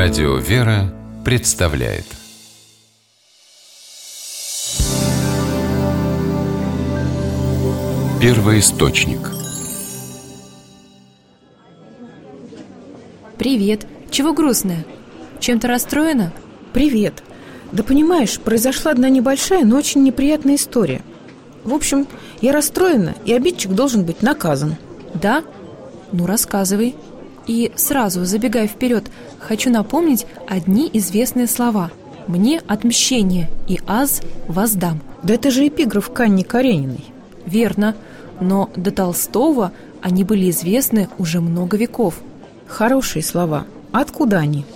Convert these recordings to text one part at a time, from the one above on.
Радио «Вера» представляет Первый источник Привет. Чего грустная? Чем-то расстроена? Привет. Да понимаешь, произошла одна небольшая, но очень неприятная история. В общем, я расстроена, и обидчик должен быть наказан. Да? Ну, рассказывай. И сразу, забегая вперед, хочу напомнить одни известные слова. «Мне отмщение» и «аз воздам». Да это же эпиграф к Анне Карениной. Верно, но до Толстого они были известны уже много веков. Хорошие слова. Откуда они?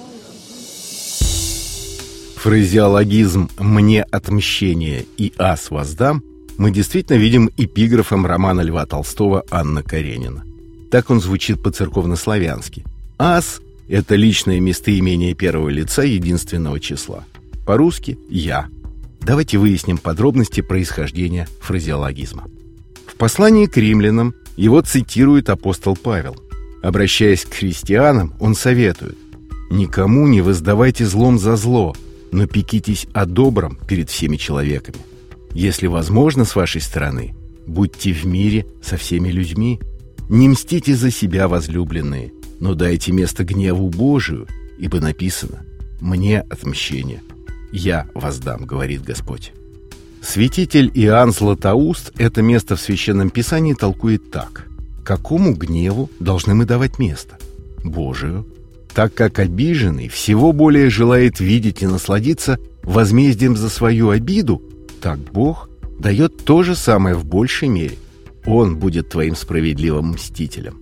Фразеологизм «мне отмщение» и «ас воздам» мы действительно видим эпиграфом романа Льва Толстого «Анна Каренина». Так он звучит по-церковнославянски. «Ас» — это личное местоимение первого лица единственного числа. По-русски «я». Давайте выясним подробности происхождения фразеологизма. В послании к римлянам его цитирует апостол Павел. Обращаясь к христианам, он советует «Никому не воздавайте злом за зло, но пекитесь о добром перед всеми человеками. Если возможно с вашей стороны, будьте в мире со всеми людьми, не мстите за себя, возлюбленные, но дайте место гневу Божию, ибо написано «Мне отмщение, я воздам», говорит Господь. Святитель Иоанн Златоуст это место в Священном Писании толкует так. Какому гневу должны мы давать место? Божию. Так как обиженный всего более желает видеть и насладиться возмездием за свою обиду, так Бог дает то же самое в большей мере – он будет твоим справедливым мстителем.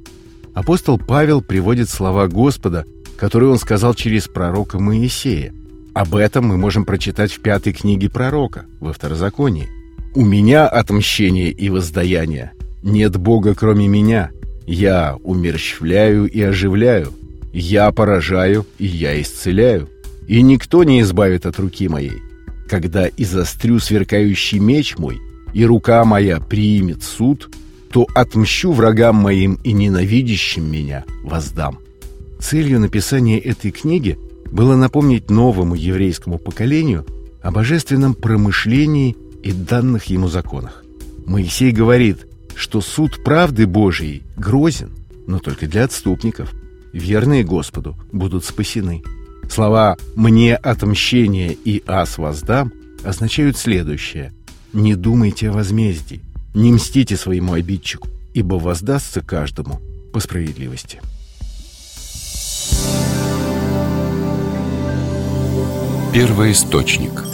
Апостол Павел приводит слова Господа, которые он сказал через пророка Моисея. Об этом мы можем прочитать в пятой книге пророка, во Второзаконии. «У меня отмщение и воздаяние. Нет Бога, кроме меня. Я умерщвляю и оживляю. Я поражаю и я исцеляю. И никто не избавит от руки моей. Когда изострю сверкающий меч мой, и рука моя примет суд, то отмщу врагам моим и ненавидящим меня воздам». Целью написания этой книги было напомнить новому еврейскому поколению о божественном промышлении и данных ему законах. Моисей говорит, что суд правды Божией грозен, но только для отступников. Верные Господу будут спасены. Слова «мне отмщение» и «ас воздам» означают следующее – не думайте о возмездии, не мстите своему обидчику, ибо воздастся каждому по справедливости. Первый источник